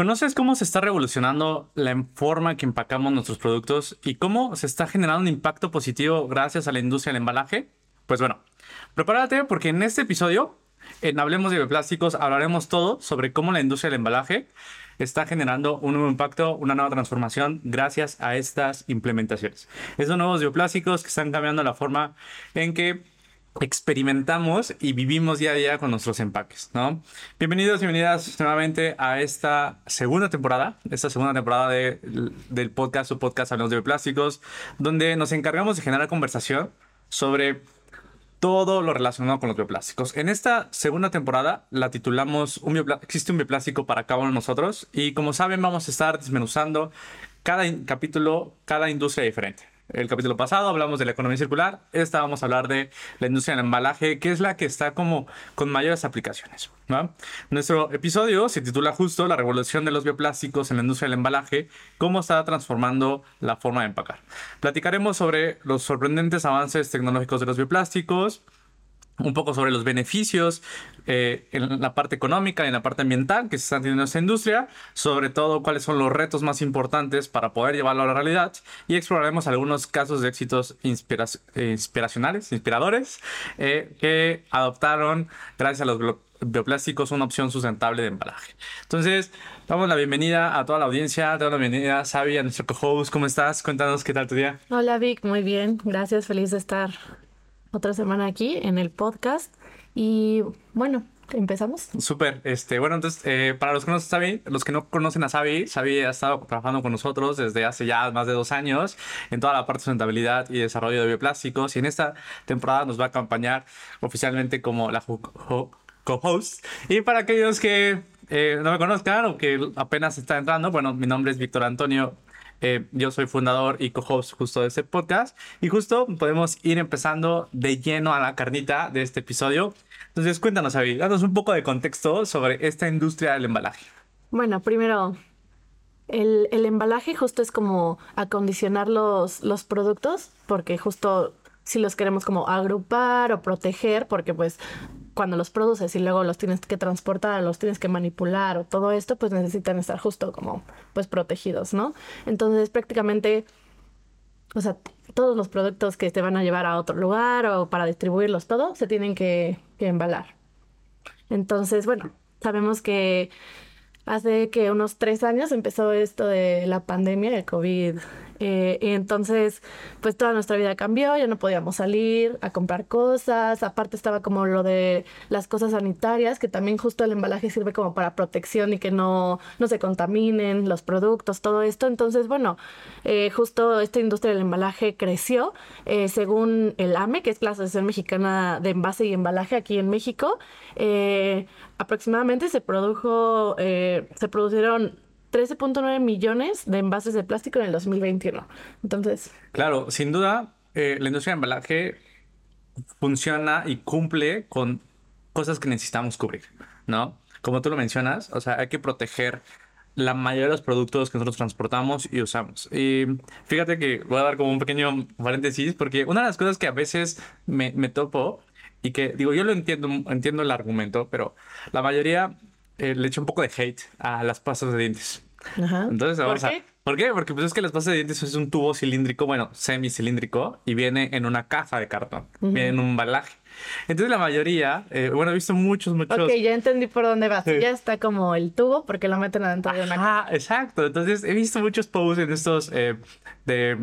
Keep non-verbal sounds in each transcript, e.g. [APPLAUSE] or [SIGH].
¿Conoces cómo se está revolucionando la forma que empacamos nuestros productos y cómo se está generando un impacto positivo gracias a la industria del embalaje? Pues bueno, prepárate porque en este episodio, en Hablemos de Bioplásticos, hablaremos todo sobre cómo la industria del embalaje está generando un nuevo impacto, una nueva transformación gracias a estas implementaciones. Estos nuevos bioplásticos que están cambiando la forma en que experimentamos y vivimos día a día con nuestros empaques, ¿no? Bienvenidos bienvenidas nuevamente a esta segunda temporada, esta segunda temporada de, del podcast o podcast Hablamos de Bioplásticos, donde nos encargamos de generar conversación sobre todo lo relacionado con los bioplásticos. En esta segunda temporada la titulamos un Existe un bioplástico para cada uno de nosotros y como saben vamos a estar desmenuzando cada capítulo, cada industria diferente. El capítulo pasado hablamos de la economía circular, esta vamos a hablar de la industria del embalaje, que es la que está como con mayores aplicaciones. Nuestro episodio se titula justo La revolución de los bioplásticos en la industria del embalaje, cómo está transformando la forma de empacar. Platicaremos sobre los sorprendentes avances tecnológicos de los bioplásticos, un poco sobre los beneficios eh, en la parte económica y en la parte ambiental que se están teniendo en esta industria, sobre todo cuáles son los retos más importantes para poder llevarlo a la realidad y exploraremos algunos casos de éxitos inspiracionales, inspiradores, eh, que adoptaron gracias a los bioplásticos una opción sustentable de embalaje. Entonces, damos la bienvenida a toda la audiencia, damos la bienvenida a Sabi, a nuestro co-host, ¿cómo estás? Cuéntanos qué tal tu día. Hola Vic, muy bien, gracias, feliz de estar otra semana aquí en el podcast. Y bueno, empezamos. Súper. Este, bueno, entonces, eh, para los que, no saben, los que no conocen a Xavi, Xavi ha estado trabajando con nosotros desde hace ya más de dos años en toda la parte de sustentabilidad y desarrollo de bioplásticos. Y en esta temporada nos va a acompañar oficialmente como la co-host. Y para aquellos que eh, no me conozcan o que apenas están entrando, bueno, mi nombre es Víctor Antonio eh, yo soy fundador y co-host justo de este podcast. Y justo podemos ir empezando de lleno a la carnita de este episodio. Entonces, cuéntanos, Avi, danos un poco de contexto sobre esta industria del embalaje. Bueno, primero, el, el embalaje justo es como acondicionar los, los productos, porque justo si los queremos como agrupar o proteger, porque pues cuando los produces y luego los tienes que transportar, los tienes que manipular o todo esto, pues necesitan estar justo como pues protegidos, ¿no? Entonces prácticamente, o sea, todos los productos que te van a llevar a otro lugar o para distribuirlos todo, se tienen que, que embalar. Entonces, bueno, sabemos que hace que unos tres años empezó esto de la pandemia de COVID eh, y entonces, pues toda nuestra vida cambió, ya no podíamos salir a comprar cosas, aparte estaba como lo de las cosas sanitarias, que también justo el embalaje sirve como para protección y que no, no se contaminen los productos, todo esto. Entonces, bueno, eh, justo esta industria del embalaje creció, eh, según el AME, que es la Asociación Mexicana de Envase y Embalaje aquí en México, aproximadamente se produjo, se produjeron 13.9 millones de envases de plástico en el 2021. Entonces. Claro, sin duda, eh, la industria de embalaje funciona y cumple con cosas que necesitamos cubrir, ¿no? Como tú lo mencionas, o sea, hay que proteger la mayoría de los productos que nosotros transportamos y usamos. Y fíjate que voy a dar como un pequeño paréntesis, porque una de las cosas que a veces me, me topo y que digo, yo lo entiendo, entiendo el argumento, pero la mayoría eh, le echo un poco de hate a las pastas de dientes. Ajá. Entonces, vamos ¿Por qué? A, ¿Por qué? Porque pues es que las pastas de dientes es un tubo cilíndrico, bueno, semicilíndrico, y viene en una caja de cartón, viene en un embalaje. Entonces la mayoría, eh, bueno, he visto muchos, muchos... Ok, ya entendí por dónde vas. Ya está como el tubo porque lo meten adentro de una caja. Ah, exacto. Entonces he visto muchos posts en estos eh, de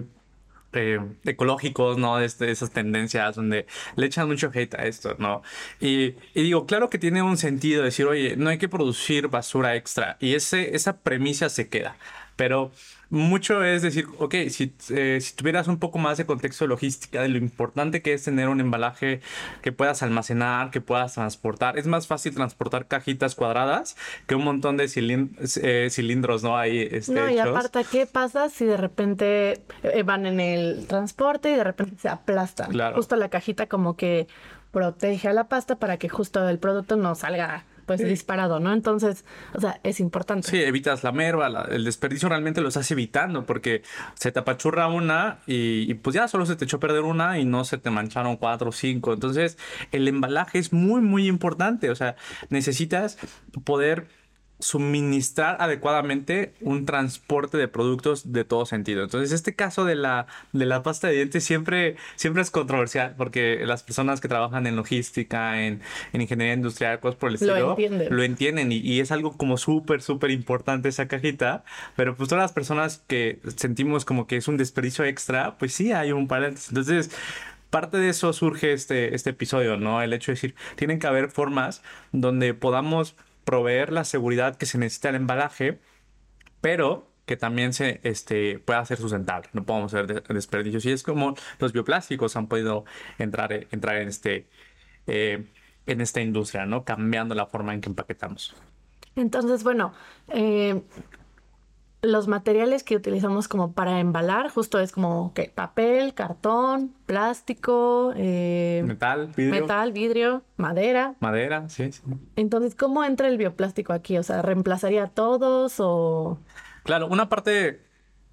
eh, ecológicos, ¿no? De, este, esas tendencias donde le echan mucho hate a esto, ¿no? Y, digo, claro que tiene un sentido decir, oye, no hay que producir basura extra. Y ese, esa premisa se queda. Pero mucho es decir, ok, si, eh, si tuvieras un poco más de contexto de logística, de lo importante que es tener un embalaje que puedas almacenar, que puedas transportar, es más fácil transportar cajitas cuadradas que un montón de eh, cilindros, ¿no? Ahí este, No, y aparte, ¿qué pasa si de repente eh, van en el transporte y de repente se aplastan? Claro. Justo la cajita como que protege a la pasta para que justo el producto no salga pues disparado, ¿no? Entonces, o sea, es importante. Sí, evitas la merva, el desperdicio realmente lo estás evitando porque se te apachurra una y, pues ya solo se te echó a perder una y no se te mancharon cuatro o cinco. Entonces, el embalaje es muy, muy importante. O sea, necesitas poder suministrar adecuadamente un transporte de productos de todo sentido. Entonces, este caso de la, de la pasta de dientes siempre, siempre es controversial porque las personas que trabajan en logística, en, en ingeniería industrial, cosas por el estilo, Lo entienden. lo entienden y, y es algo como súper, súper importante esa cajita. Pero pues todas las personas que sentimos como que es un desperdicio extra, pues sí hay un paréntesis. Entonces, parte de eso surge este, este episodio, ¿no? El hecho de decir, tienen que haber formas donde podamos proveer la seguridad que se necesita el embalaje, pero que también se este, pueda ser sustentable. No podemos hacer de- desperdicios. Y es como los bioplásticos han podido entrar, entrar en, este, eh, en esta industria, ¿no? Cambiando la forma en que empaquetamos. Entonces, bueno, eh, los materiales que utilizamos como para embalar, justo es como que papel, cartón, plástico, eh, Metal, vidrio, metal, vidrio, madera. madera, sí, sí. Entonces, ¿cómo entra el bioplástico aquí? O sea, ¿reemplazaría a todos o...? Claro, una parte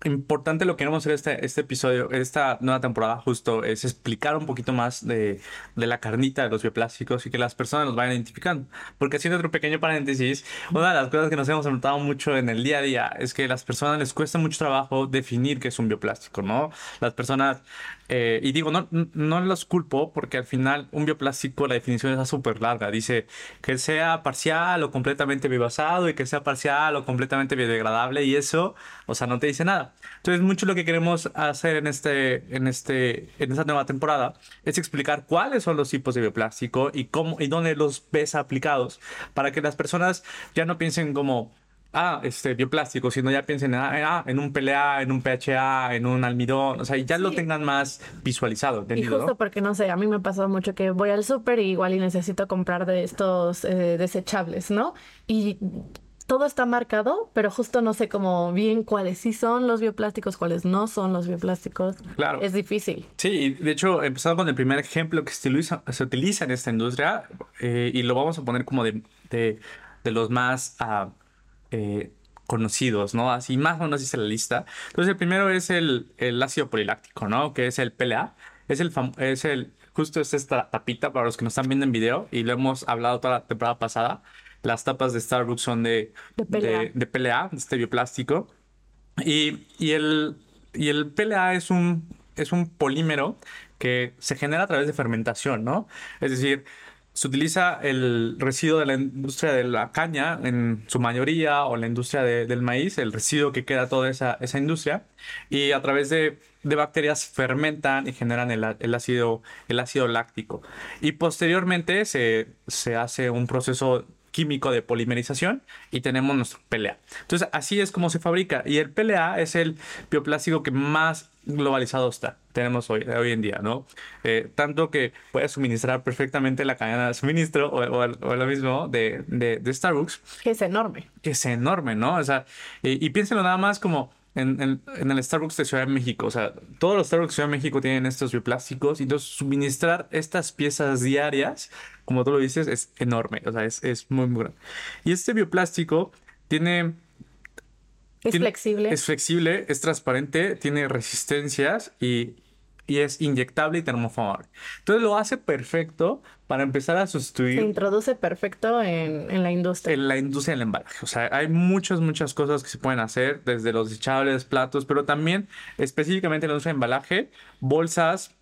importante lo que queremos hacer este, este episodio, esta nueva temporada, justo es explicar un poquito más de, de la carnita de los bioplásticos y que las personas los vayan identificando. Porque haciendo otro pequeño paréntesis, una de las cosas que nos hemos notado mucho en el día a día es que a las personas les cuesta mucho trabajo definir qué es un bioplástico, ¿no? Las personas, eh, y digo, no, no los culpo porque al final un bioplástico, la definición es súper larga. Dice que sea parcial o completamente biobasado y que sea parcial o completamente biodegradable y eso, o sea, no te dice nada. Entonces, mucho lo que queremos hacer en este, en este, en esta nueva temporada es explicar cuáles son los tipos de bioplástico y cómo y dónde los ves aplicados para que las personas ya no piensen como ah, este bioplástico, sino ya piensen ah, ah, en un PLA, en un PHA, en un almidón, o sea, y ya lo Sí. tengan más visualizado, Y ¿entendido? justo porque, no sé, a mí me pasa mucho que voy al súper y igual y necesito comprar de estos eh, desechables, ¿no? Y todo está marcado, pero justo no sé como bien cuáles sí son los bioplásticos, cuáles no son los bioplásticos. Claro. Es difícil. Sí, y de hecho, empezando con el primer ejemplo que se utiliza, se utiliza en esta industria, eh, y lo vamos a poner como de, de, de los más ah, eh, conocidos, ¿no? Así más o menos dice la lista. Entonces, el primero es el, el ácido poliláctico, ¿no? Que es el PLA. Es el, es el, justo es esta tapita para los que nos están viendo en video, y lo hemos hablado toda la temporada pasada. Las tapas de Starbucks son de, De PLA. de, de PLA, este bioplástico. Y, y el, y el PLA es un, es un polímero que se genera a través de fermentación, ¿no? Es decir, se utiliza el residuo de la industria de la caña en su mayoría o la industria de- del maíz, el residuo que queda toda esa, esa industria, y a través de, de bacterias fermentan y generan el, el ácido, el ácido láctico. Y posteriormente se, se hace un proceso químico de polimerización y tenemos nuestro PLA. Entonces, así es como se fabrica. Y el PLA es el bioplástico que más globalizado está. Tenemos hoy, hoy en día, ¿no? Eh, tanto que puede suministrar perfectamente la cadena de suministro o, o- o lo mismo de, de- de Starbucks, Que es enorme. que es enorme, ¿no? O sea, y, y piénsenlo nada más como en, en- en el Starbucks de Ciudad de México. O sea, todos los Starbucks de Ciudad de México tienen estos bioplásticos y entonces suministrar estas piezas diarias, como tú lo dices, es enorme. O sea, es, es muy, muy grande. Y este bioplástico tiene Es tiene- flexible. Es flexible, es transparente, tiene resistencias y, y es inyectable y termoformable. Entonces lo hace perfecto para empezar a Se sustituir introduce perfecto en, en la industria. en la industria del embalaje. O sea, hay muchas, muchas cosas que se pueden hacer, desde los desechables, platos, pero también específicamente en la industria del embalaje, bolsas,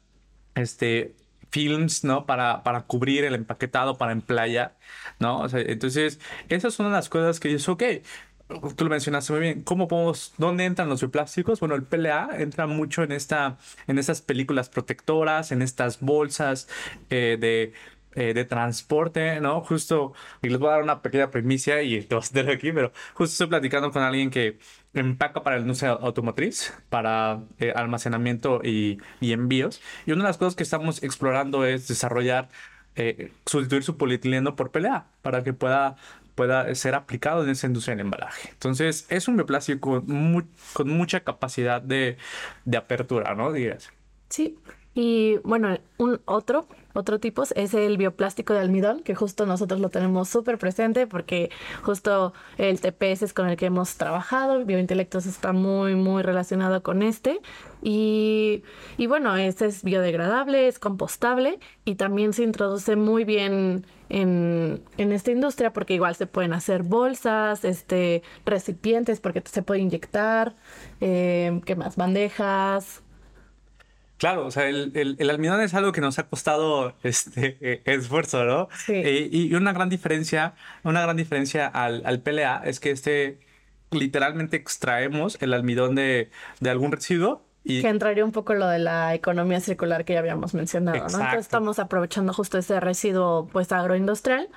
este, films, ¿no? Para, para cubrir el empaquetado, para emplayar, ¿no? O sea, entonces, esas son las cosas que dices, ok. Tú lo mencionaste muy bien. ¿Cómo podemos, dónde entran los bioplásticos? Bueno, el PLA entra mucho en esta, en estas películas protectoras, en estas bolsas eh, de, eh, de transporte, ¿no? Justo, y les voy a dar una pequeña primicia y te vas a tener aquí, pero justo estoy platicando con alguien que empaca para la industria automotriz, para eh, almacenamiento y, y envíos. Y una de las cosas que estamos explorando es desarrollar, sustituir su polietileno por PLA para que pueda, pueda ser aplicado en esa industria del embalaje. Entonces, es un bioplástico mu- con mucha capacidad de, de apertura, ¿no? Dirías. Sí. Y bueno, un otro otro tipo es el bioplástico de almidón, que justo nosotros lo tenemos súper presente porque justo el TPS es con el que hemos trabajado, biointelectos está muy, muy relacionado con este. Y, y bueno, este es biodegradable, es compostable y también se introduce muy bien en, en, esta industria porque igual se pueden hacer bolsas, este, recipientes porque se puede inyectar, eh, ¿qué más? Bandejas, Claro, o sea, el, el, almidón es algo que nos ha costado este eh, esfuerzo, ¿no? Sí. Eh, y una gran diferencia, una gran diferencia al, al, PLA es que este literalmente extraemos el almidón de, de algún residuo. Y... Que entraría un poco lo de la economía circular que ya habíamos mencionado, ¿no? Entonces estamos aprovechando justo ese residuo pues agroindustrial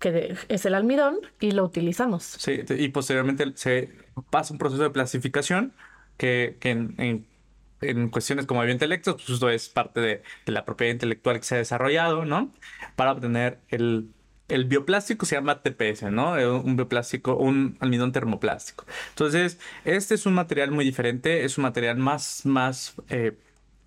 que es el almidón y lo utilizamos. Sí, y posteriormente se pasa un proceso de plastificación que, que en, en en cuestiones como biointelectos, pues eso es parte de, la propiedad intelectual que se ha desarrollado, ¿no? Para obtener el, el bioplástico se llama TPS, ¿no? Eh, un bioplástico, un almidón termoplástico. Entonces, este es un material muy diferente, es un material más, más eh,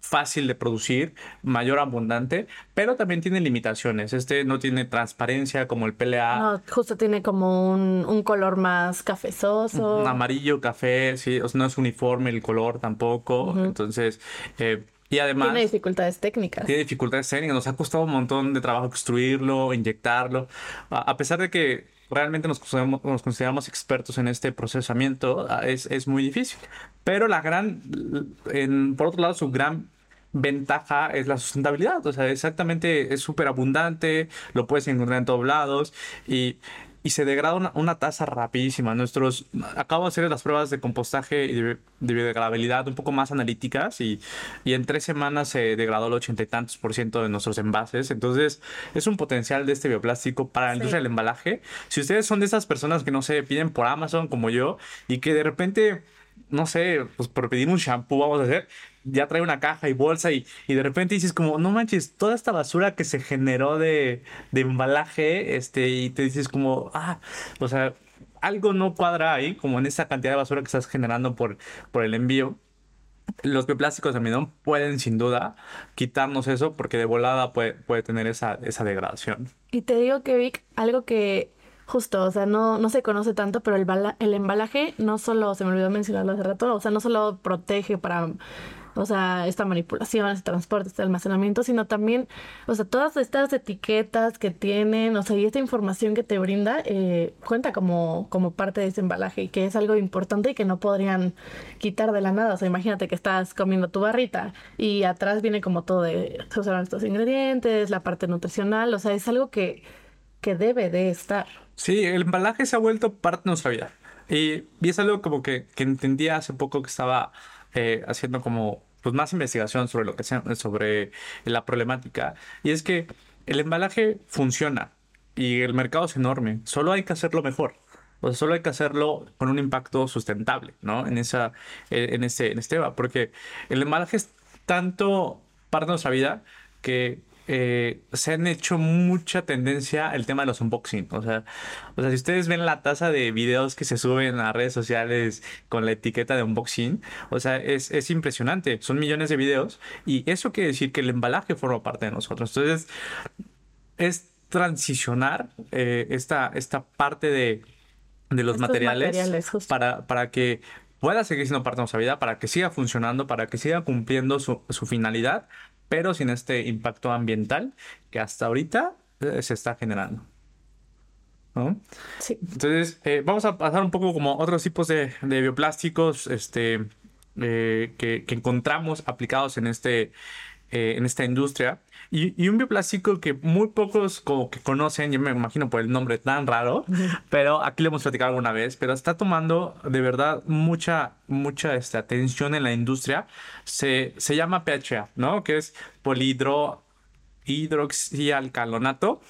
fácil de producir, mayor abundante, pero también tiene limitaciones. Este no tiene transparencia como el PLA. No, justo tiene como un, color más cafezoso. Un amarillo, café, sí, no es uniforme el color tampoco. Entonces, eh, y además... Tiene dificultades técnicas. Tiene dificultades técnicas. Nos ha costado un montón de trabajo construirlo, inyectarlo. A pesar de que realmente nos consideramos, nos consideramos, expertos en este procesamiento, es, es muy difícil. Pero la gran, en, por otro lado, su gran ventaja es la sustentabilidad. O sea, exactamente es súper abundante, lo puedes encontrar en todos lados y, y se degrada una, tasa rapidísima. Nuestros, acabo de hacer las pruebas de compostaje y de, biodegradabilidad un poco más analíticas y, y, en tres semanas se degradó el ochenta y tantos por ciento de nuestros envases. Entonces, es un potencial de este bioplástico para la industria del embalaje. Si ustedes son de esas personas que no se piden por Amazon como yo y que de repente no sé, pues por pedir un shampoo vamos a hacer, ya trae una caja y bolsa y, y, de repente dices como, no manches, toda esta basura que se generó de, de embalaje, este, y te dices como, ah, o sea, algo no cuadra ahí, como en esa cantidad de basura que estás generando por, por el envío. Los bioplásticos de almidón pueden sin duda quitarnos eso porque de volada puede, puede tener esa, esa degradación. Y te digo que Vic, algo que Justo, o sea, no, no se conoce tanto, pero el, el embalaje no solo, se me olvidó mencionarlo hace rato, o sea, no solo protege para, o sea, esta manipulación, este transporte, este almacenamiento, sino también, o sea, todas estas etiquetas que tienen, o sea, y esta información que te brinda, eh, cuenta como, como parte de ese embalaje y que es algo importante y que no podrían quitar de la nada. O sea, imagínate que estás comiendo tu barrita y atrás viene como todo de, se usaron estos ingredientes, la parte nutricional, o sea, es algo que, que debe de estar. Sí, el embalaje se ha vuelto parte de nuestra vida. Y, y es algo como que, que entendía hace poco que estaba eh, haciendo como pues, más investigación sobre lo que sea, sobre la problemática. Y es que el embalaje funciona y el mercado es enorme. Solo hay que hacerlo mejor. O solo hay que hacerlo con un impacto sustentable, ¿no? En esa, eh, en este, en porque el embalaje es tanto parte de nuestra vida que eh, se han hecho mucha tendencia el tema de los unboxing. O sea, o sea, si ustedes ven la tasa de videos que se suben a redes sociales con la etiqueta de unboxing, o sea, es, es impresionante. Son millones de videos y eso quiere decir que el embalaje forma parte de nosotros. Entonces, es transicionar eh, esta, esta parte de, de los materiales, para, para que pueda seguir siendo parte de nuestra vida, para que siga funcionando, para que siga cumpliendo su, su finalidad, pero sin este impacto ambiental que hasta ahorita eh, se está generando. ¿no? Sí. Entonces, eh, vamos a pasar un poco como otros tipos de, bioplásticos este, eh, que, encontramos aplicados en, este, en esta industria. Y, un bioplástico que muy pocos como que conocen, yo me imagino por el nombre tan raro, [LAUGHS] pero aquí lo hemos platicado alguna vez, pero está tomando de verdad mucha, mucha este, atención en la industria. Se, se llama PHA, ¿no? Que es polihidro hidroxialcalonato,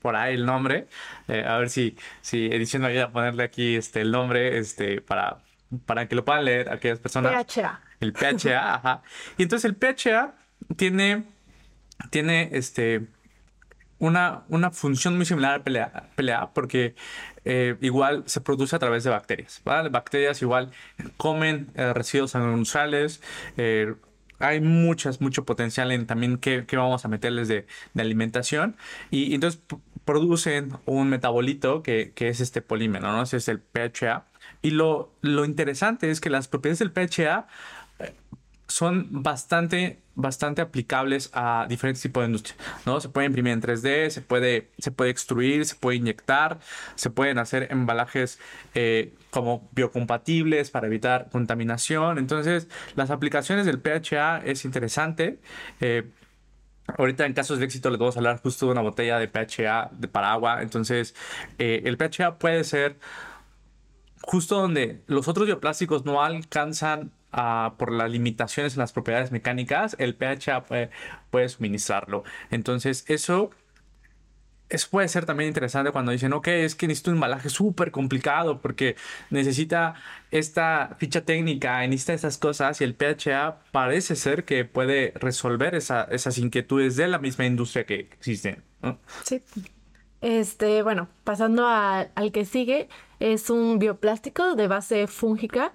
por ahí el nombre. Eh, a ver si, si edición me ayuda a ponerle aquí este, el nombre este, para, para que lo puedan leer aquellas personas. PHA. El PHA, ajá. Y entonces el PHA tiene tiene este, una, una función muy similar al PLA, porque eh, igual se produce a través de bacterias. Bacterias igual comen eh, residuos agroindustriales, eh, hay muchas, mucho potencial en también qué, qué vamos a meterles de, alimentación. Y, entonces producen un metabolito que, que es este polímero, ¿no? Es el PHA. Y lo, lo interesante es que las propiedades del PHA son bastante, bastante aplicables a diferentes tipos de industria, ¿no? Se puede imprimir en 3D, se puede, se puede extruir, se puede inyectar, se pueden hacer embalajes eh, como biocompatibles para evitar contaminación. Entonces, las aplicaciones del PHA es interesante. Eh, Ahorita en casos de éxito les vamos a hablar justo de una botella de PHA de para agua. Entonces, eh, el PHA puede ser justo donde los otros bioplásticos no alcanzan a, por las limitaciones en las propiedades mecánicas, el PHA puede, puede suministrarlo. Entonces, eso, eso puede ser también interesante cuando dicen, ok, es que necesito un embalaje súper complicado porque necesita esta ficha técnica, necesita esas cosas y el PHA parece ser que puede resolver esa- esas inquietudes de la misma industria que existen. ¿no? Sí. Este, bueno, pasando a- al que sigue, es un bioplástico de base fúngica.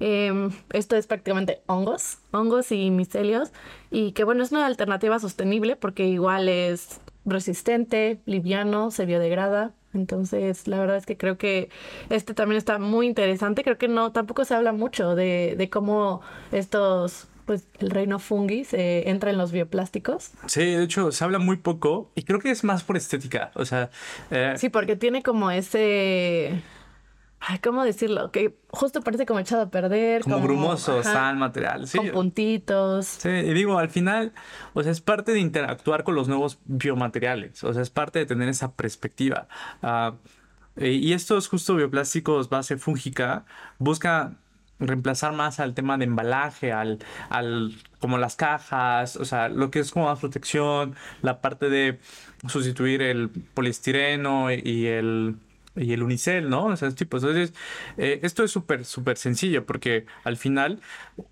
Em, esto es prácticamente hongos, hongos y micelios. Y que bueno, es una alternativa sostenible porque igual es resistente, liviano, se biodegrada. Entonces, la verdad es que creo que este también está muy interesante. Creo que no, tampoco se habla mucho de, de cómo estos, pues, el reino fungi se entra en los bioplásticos. Sí, de hecho, se habla muy poco y creo que es más por estética. O sea, eh, Sí, porque tiene como ese. Ay, ¿cómo decirlo? Que justo parece como echado a perder. como brumoso, ajá, sal, material. Sí, Con puntitos. Sí, y digo, al final, o sea, es parte de interactuar con los nuevos biomateriales, o sea, es parte de tener esa perspectiva. Ah, y estos justo bioplásticos base fúngica busca reemplazar más al tema de embalaje, al, al, como las cajas, o sea, lo que es como más protección, la parte de sustituir el poliestireno y el y el unicel, ¿no? O sea, entonces, eh, esto es súper, súper sencillo porque al final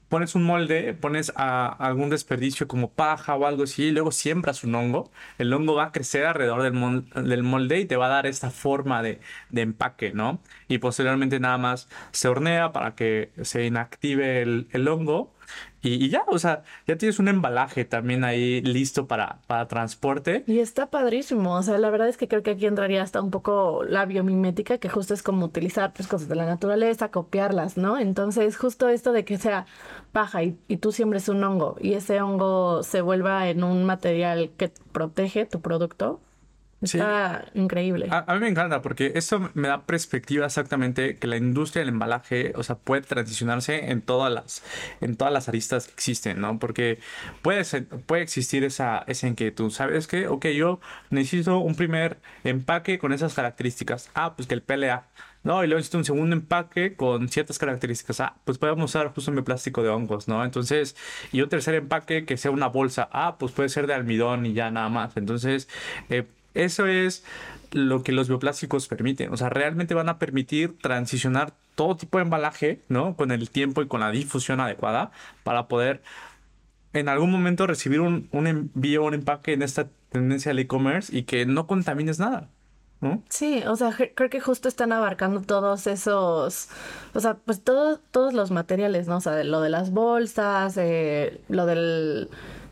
pones un molde, pones a, algún desperdicio como paja o algo así, y luego siembras un hongo. El hongo va a crecer alrededor del, mol- del molde y te va a dar esta forma de, de empaque, ¿no? Y posteriormente nada más se hornea para que se inactive el, el hongo. Y, ya, o sea, ya tienes un embalaje también ahí listo para, para transporte. Y está padrísimo. O sea, la verdad es que creo que aquí entraría hasta un poco la biomimética, que justo es como utilizar pues, cosas de la naturaleza, copiarlas, ¿no? Entonces, justo esto de que sea paja y, y tú siembres un hongo y ese hongo se vuelva en un material que protege tu producto, Sí. está increíble. A, a mí me encanta porque eso me da perspectiva exactamente que la industria del embalaje, o sea, puede transicionarse en todas las, en todas las aristas que existen, ¿no? Porque puede, ser- puede existir esa, esa inquietud, ¿sabes qué? Ok, yo necesito un primer empaque con esas características. Ah, pues que el PLA. No, y luego necesito un segundo empaque con ciertas características. Ah, pues podemos usar justo un plástico de hongos, ¿no? Entonces, y un tercer empaque que sea una bolsa. Ah, pues puede ser de almidón y ya nada más. Entonces, eh, eso es lo que los bioplásticos permiten. O sea, realmente van a permitir transicionar todo tipo de embalaje, ¿no? Con el tiempo y con la difusión adecuada para poder en algún momento recibir un, un envío, un empaque en esta tendencia del e-commerce y que no contamines nada, ¿no? Sí, o sea, creo que justo están abarcando todos esos, o sea, pues todo- todos los materiales, ¿no? O sea, de lo de las bolsas, eh, lo del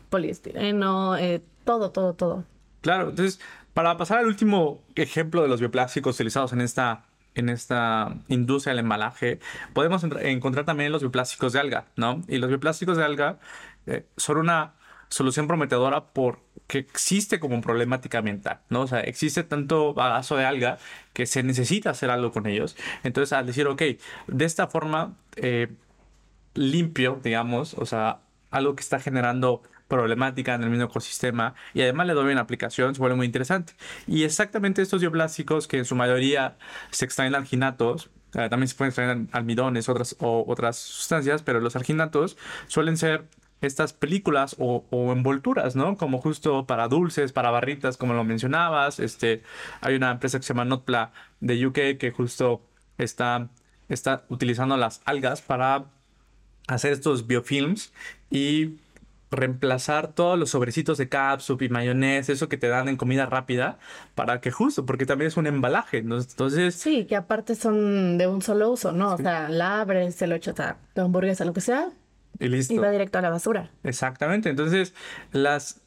poliestireno, eh, todo, todo, todo. Claro, entonces, para pasar al último ejemplo de los bioplásticos utilizados en esta, en esta industria del embalaje, podemos encontrar también los bioplásticos de alga, ¿no? Y los bioplásticos de alga eh, son una solución prometedora porque existe como problemática ambiental, ¿no? O sea, existe tanto bagazo de alga que se necesita hacer algo con ellos. Entonces, al decir, ok, de esta forma eh, limpio, digamos, o sea, algo que está generando problemática en el mismo ecosistema y además le doy una aplicación, se vuelve muy interesante. Y exactamente estos bioplásticos que en su mayoría se extraen alginatos, eh, también se pueden extraer almidones otras, o otras sustancias, pero los alginatos suelen ser estas películas o, envolturas, ¿no? Como justo para dulces, para barritas, como lo mencionabas. Este, hay una empresa que se llama Notpla de UK que justo está, está utilizando las algas para hacer estos biofilms y reemplazar todos los sobrecitos de catsup y mayonesa, eso que te dan en comida rápida, para que justo, porque también es un embalaje, ¿no? Entonces, Sí, que aparte son de un solo uso, ¿no? O sea, la abres, se lo echas a tu hamburguesa, lo que sea, Y listo. Y va directo a la basura. Exactamente. Entonces, las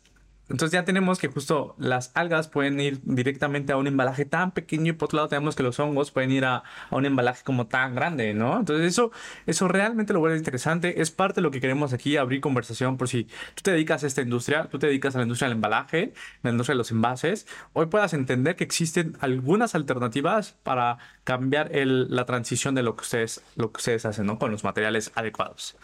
entonces ya tenemos que justo las algas pueden ir directamente a un embalaje tan pequeño y por otro lado tenemos que los hongos pueden ir a, un embalaje como tan grande, ¿no? Entonces eso, eso realmente lo vuelve interesante. Es parte de lo que queremos aquí, abrir conversación por si tú te dedicas a esta industria, tú te dedicas a la industria del embalaje, la industria de los envases, hoy puedas entender que existen algunas alternativas para cambiar el, la transición de lo que ustedes, lo que ustedes hacen, ¿no? Con los materiales adecuados.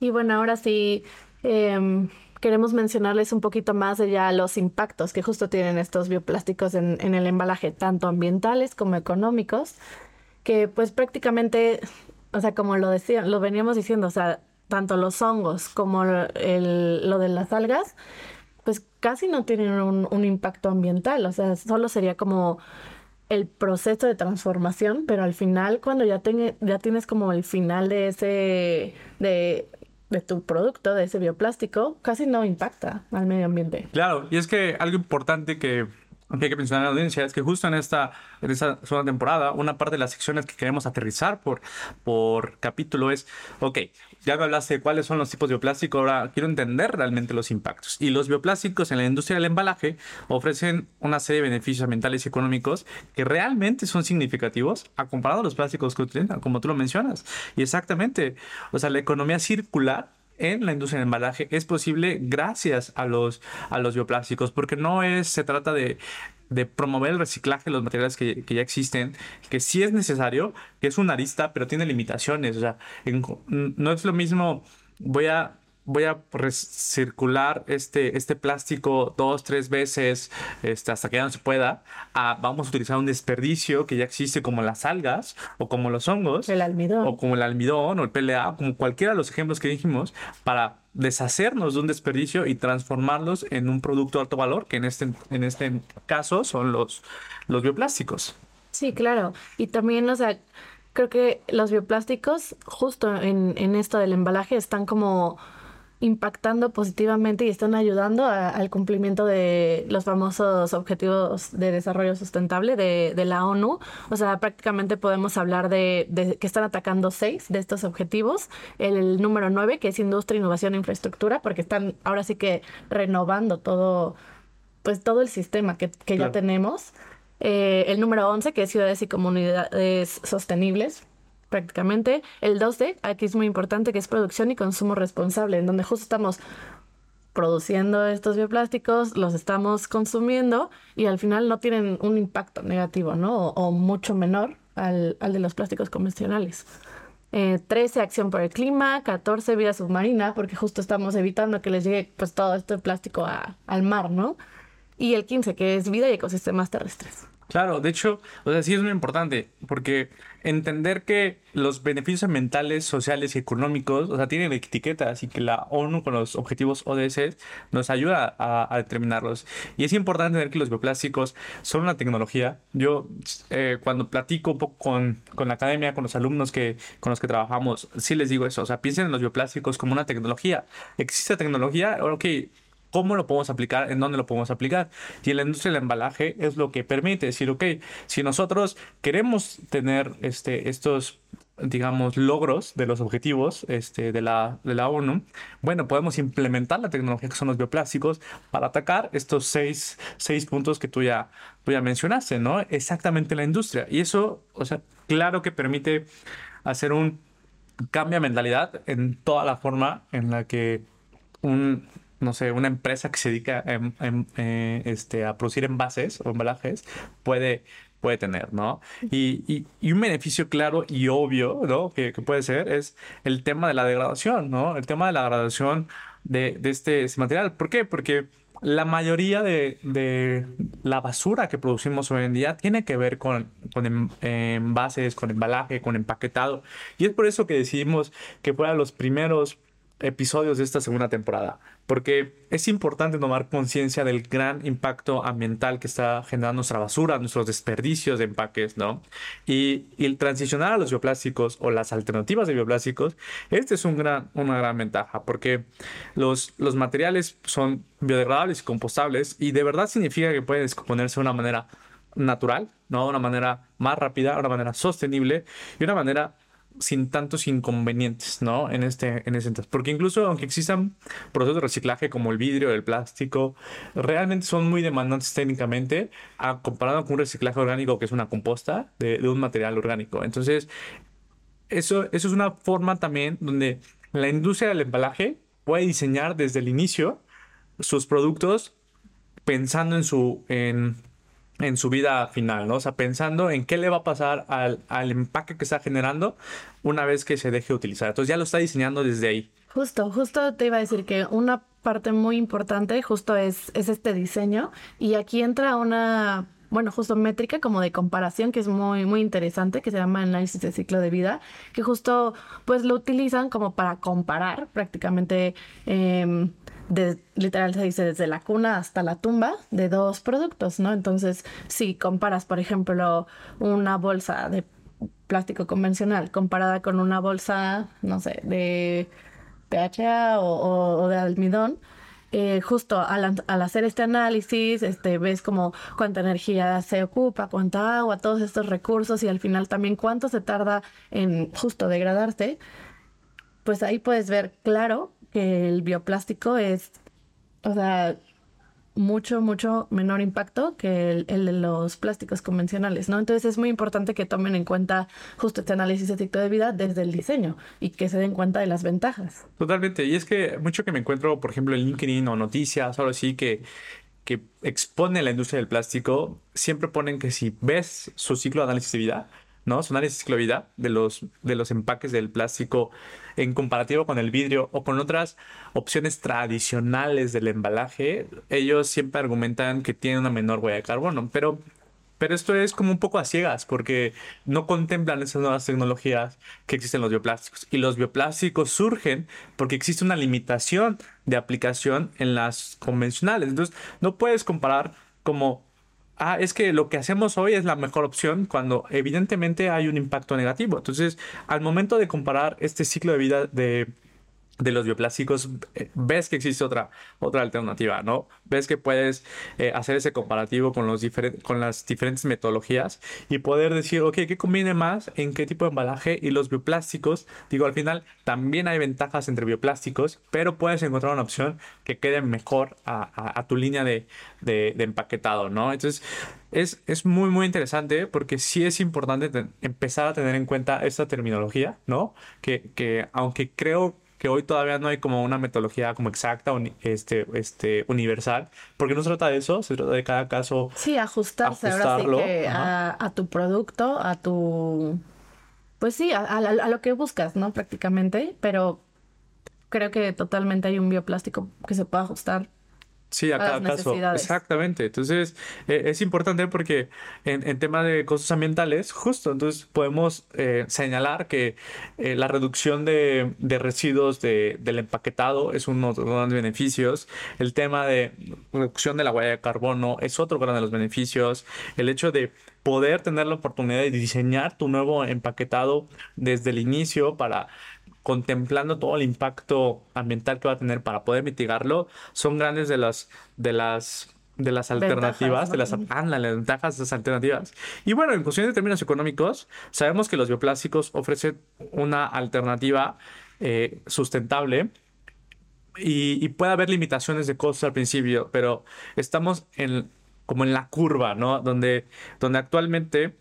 Y bueno, ahora sí... Em, queremos mencionarles un poquito más de los impactos que justo tienen estos bioplásticos en, el embalaje, tanto ambientales como económicos, que pues prácticamente, o sea, como lo decía, lo veníamos diciendo, o sea, tanto los hongos como el, lo de las algas, pues casi no tienen un, impacto ambiental, o sea, solo sería como el proceso de transformación, pero al final cuando ya, ya tienes como el final de ese, de de tu producto, de ese bioplástico, casi no impacta al medio ambiente. Claro, y es que algo importante que hay que mencionar a la audiencia es que justo en esta, en esta segunda temporada, una parte de las secciones que queremos aterrizar por, por capítulo es, ok, ya me hablaste de cuáles son los tipos de bioplástico, ahora quiero entender realmente los impactos. Y los bioplásticos en la industria del embalaje ofrecen una serie de beneficios ambientales y económicos que realmente son significativos a comparado a los plásticos que utilizan, como tú lo mencionas. Y exactamente, o sea, la economía circular en la industria del embalaje es posible gracias a los, a los bioplásticos, porque no es, se trata de, de promover el reciclaje de los materiales que, que, ya existen, que sí es necesario, que es una arista, pero tiene limitaciones. O sea, no es lo mismo, voy a voy a recircular este, este plástico dos, tres veces este, hasta que ya no se pueda. Ah, vamos a utilizar un desperdicio que ya existe como las algas o como los hongos. El almidón. O como el almidón o el PLA, como cualquiera de los ejemplos que dijimos, para deshacernos de un desperdicio y transformarlos en un producto de alto valor, que en este, en este caso son los, los bioplásticos. Sí, claro. Y también, o sea, creo que los bioplásticos, justo en, en esto del embalaje, están como impactando positivamente y están ayudando al cumplimiento de los famosos objetivos de desarrollo sustentable de, la ONU. O sea, prácticamente podemos hablar de, que están atacando seis de estos objetivos. El, número nueve, que es industria, innovación e infraestructura, porque están ahora sí que renovando todo, pues todo el sistema que, ya tenemos. Eh, el número once, que es ciudades y comunidades sostenibles prácticamente. El 2D, aquí es muy importante, que es producción y consumo responsable, en donde justo estamos produciendo estos bioplásticos, los estamos consumiendo y al final no tienen un impacto negativo, ¿no? O, mucho menor al, de los plásticos convencionales. 13, eh, acción por el clima, 14, vida submarina, porque justo estamos evitando que les llegue pues todo este plástico al mar, ¿no? Y el 15, que es vida y ecosistemas terrestres. Claro, de hecho, o sea, sí es muy importante, porque entender que los beneficios ambientales, sociales y económicos, o sea, tienen etiquetas y que la ONU con los objetivos ODS nos ayuda a, determinarlos. Y es importante entender que los bioplásticos son una tecnología. Yo, eh, cuando platico un poco con, con, la academia, con los alumnos que, con los que trabajamos, sí les digo eso, o sea, piensen en los bioplásticos como una tecnología. ¿Existe tecnología? Ok, cómo lo podemos aplicar, en dónde lo podemos aplicar. Y la industria del embalaje es lo que permite decir, ok, si nosotros queremos tener este, estos digamos, logros de los objetivos este, de, la, de la ONU, bueno, podemos implementar la tecnología que son los bioplásticos para atacar estos seis, seis puntos que tú ya, tú ya mencionaste, ¿no? Exactamente la industria. Y eso, o sea, claro que permite hacer un cambio de mentalidad en toda la forma en la que un, no sé, una empresa que se dedica eh, este, a producir envases o embalajes puede, puede tener, ¿no? Y, un beneficio claro y obvio, ¿no? Que, puede ser es el tema de la degradación, ¿no? El tema de la degradación de, este, material. ¿Por qué? Porque la mayoría de, la basura que producimos hoy en día tiene que ver con, con em, envases, con embalaje, con empaquetado. Y es por eso que decidimos que fueran los primeros episodios de esta segunda temporada, porque es importante tomar conciencia del gran impacto ambiental que está generando nuestra basura, nuestros desperdicios de empaques, ¿no? Y, el transicionar a los bioplásticos o las alternativas de bioplásticos, este es un gran, una gran ventaja, porque los, los materiales son biodegradables y compostables y de verdad significa que pueden descomponerse de una manera natural, ¿no? De una manera más rápida, de una manera sostenible y una manera sin tantos inconvenientes, ¿no? En este, en ese entonces. Porque incluso aunque existan procesos de reciclaje como el vidrio, el plástico, realmente son muy demandantes técnicamente comparado con un reciclaje orgánico que es una composta de, un material orgánico. Entonces, eso, eso es una forma también donde la industria del embalaje puede diseñar desde el inicio sus productos pensando en su, en su vida final, ¿no? O sea, pensando en qué le va a pasar al, al, empaque que está generando una vez que se deje utilizar. Entonces ya lo está diseñando desde ahí. Justo, justo te iba a decir que una parte muy importante justo es, es este diseño y aquí entra una bueno, justo métrica como de comparación que es muy, muy interesante, que se llama análisis de ciclo de vida, que justo pues lo utilizan como para comparar prácticamente, eh, de, literal se dice desde la cuna hasta la tumba de dos productos, ¿no? Entonces, si comparas, por ejemplo, una bolsa de plástico convencional comparada con una bolsa, no sé, de PHA o, de almidón, eh, justo al, al, hacer este análisis, este, ves como cuánta energía se ocupa, cuánta agua, todos estos recursos y al final también cuánto se tarda en justo degradarse, pues ahí puedes ver claro que el bioplástico es, o sea, mucho, mucho menor impacto que el, de los plásticos convencionales, ¿no? Entonces es muy importante que tomen en cuenta justo este análisis de ciclo de vida desde el diseño y que se den cuenta de las ventajas. Totalmente. Y es que mucho que me encuentro, por ejemplo, en LinkedIn o noticias o algo así que que expone la industria del plástico, siempre ponen que si ves su ciclo de análisis de vida, ¿no? Su análisis de de los, de los empaques del plástico en comparativo con el vidrio o con otras opciones tradicionales del embalaje, ellos siempre argumentan que tiene una menor huella de carbono, pero pero esto es como un poco a ciegas porque no contemplan esas nuevas tecnologías que existen en los bioplásticos. Y los bioplásticos surgen porque existe una limitación de aplicación en las convencionales. Entonces, no puedes comparar como ah, es que lo que hacemos hoy es la mejor opción cuando evidentemente hay un impacto negativo. Entonces, al momento de comparar este ciclo de vida de, de los bioplásticos, eh, ves que existe otra, otra alternativa, ¿no? Ves que puedes eh, hacer ese comparativo con, los con las diferentes metodologías y poder decir, ok, ¿qué conviene más? ¿En qué tipo de embalaje? Y los bioplásticos, digo, al final también hay ventajas entre bioplásticos, pero puedes encontrar una opción que quede mejor a, a, tu línea de, de, de, empaquetado, ¿no? Entonces, es, es muy, muy interesante porque sí es importante empezar a tener en cuenta esta terminología, ¿no? Que, que aunque creo que hoy todavía no hay como una metodología como exacta, este, este, universal, porque no se trata de eso, se trata de cada caso. Sí, ajustarse ahora sí que a, a, tu producto, a tu. Pues sí, a, a, a, lo que buscas, ¿no? Prácticamente, pero creo que totalmente hay un bioplástico que se puede ajustar Sí, a cada caso. Exactamente. Entonces, eh, es importante porque en, en, tema de costos ambientales, justo, entonces podemos eh, señalar que eh, la reducción de, de residuos de, del empaquetado es uno de los grandes beneficios. El tema de reducción de la huella de carbono es otro gran de los beneficios. El hecho de poder tener la oportunidad de diseñar tu nuevo empaquetado desde el inicio para contemplando todo el impacto ambiental que va a tener para poder mitigarlo, son grandes de las, de las de las alternativas, de las, ah, las ventajas de las alternativas. Y bueno, en cuestión de términos económicos, sabemos que los bioplásticos ofrecen una alternativa eh, sustentable y, y, puede haber limitaciones de costos al principio, pero estamos en, como en la curva, ¿no? Donde, donde actualmente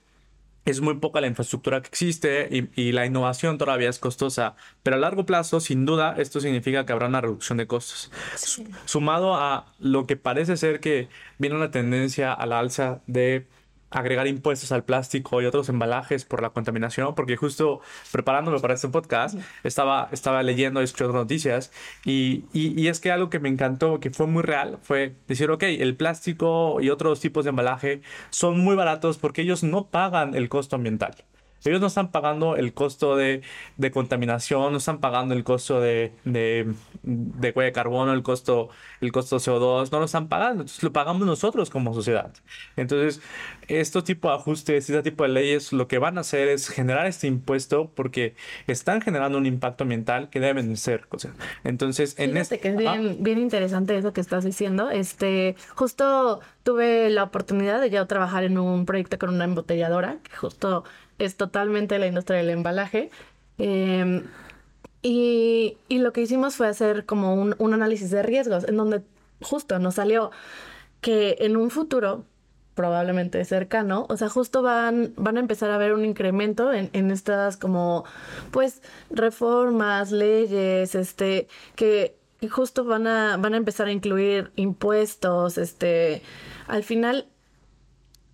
es muy poca la infraestructura que existe y, y, la innovación todavía es costosa, pero a largo plazo, sin duda, esto significa que habrá una reducción de costos. Sí. Sumado a lo que parece ser que viene una tendencia a la alza de agregar impuestos al plástico y otros embalajes por la contaminación, porque justo preparándome para este podcast estaba, estaba leyendo y escuchando noticias y, y, y, es que algo que me encantó, que fue muy real, fue decir, ok, el plástico y otros tipos de embalaje son muy baratos porque ellos no pagan el costo ambiental. Ellos no están pagando el costo de, de contaminación, no están pagando el costo de, de, de de carbono, el costo, el costo CO2, no lo están pagando. Entonces lo pagamos nosotros como sociedad. Entonces, estos tipo de ajustes, este tipo de leyes, lo que van a hacer es generar este impuesto porque están generando un impacto ambiental que deben ser. O sea, entonces, en este... que es bien, bien interesante eso que estás diciendo. Este, justo tuve la oportunidad de ya trabajar en un proyecto con una embotelladora, que justo es totalmente la industria del embalaje. Em, y, y, lo que hicimos fue hacer como un, un análisis de riesgos, en donde justo nos salió que en un futuro probablemente cercano, o sea, justo van, van a empezar a ver un incremento en, en estas como, pues, reformas, leyes, este, que, justo van a, van a empezar a incluir impuestos, este, al final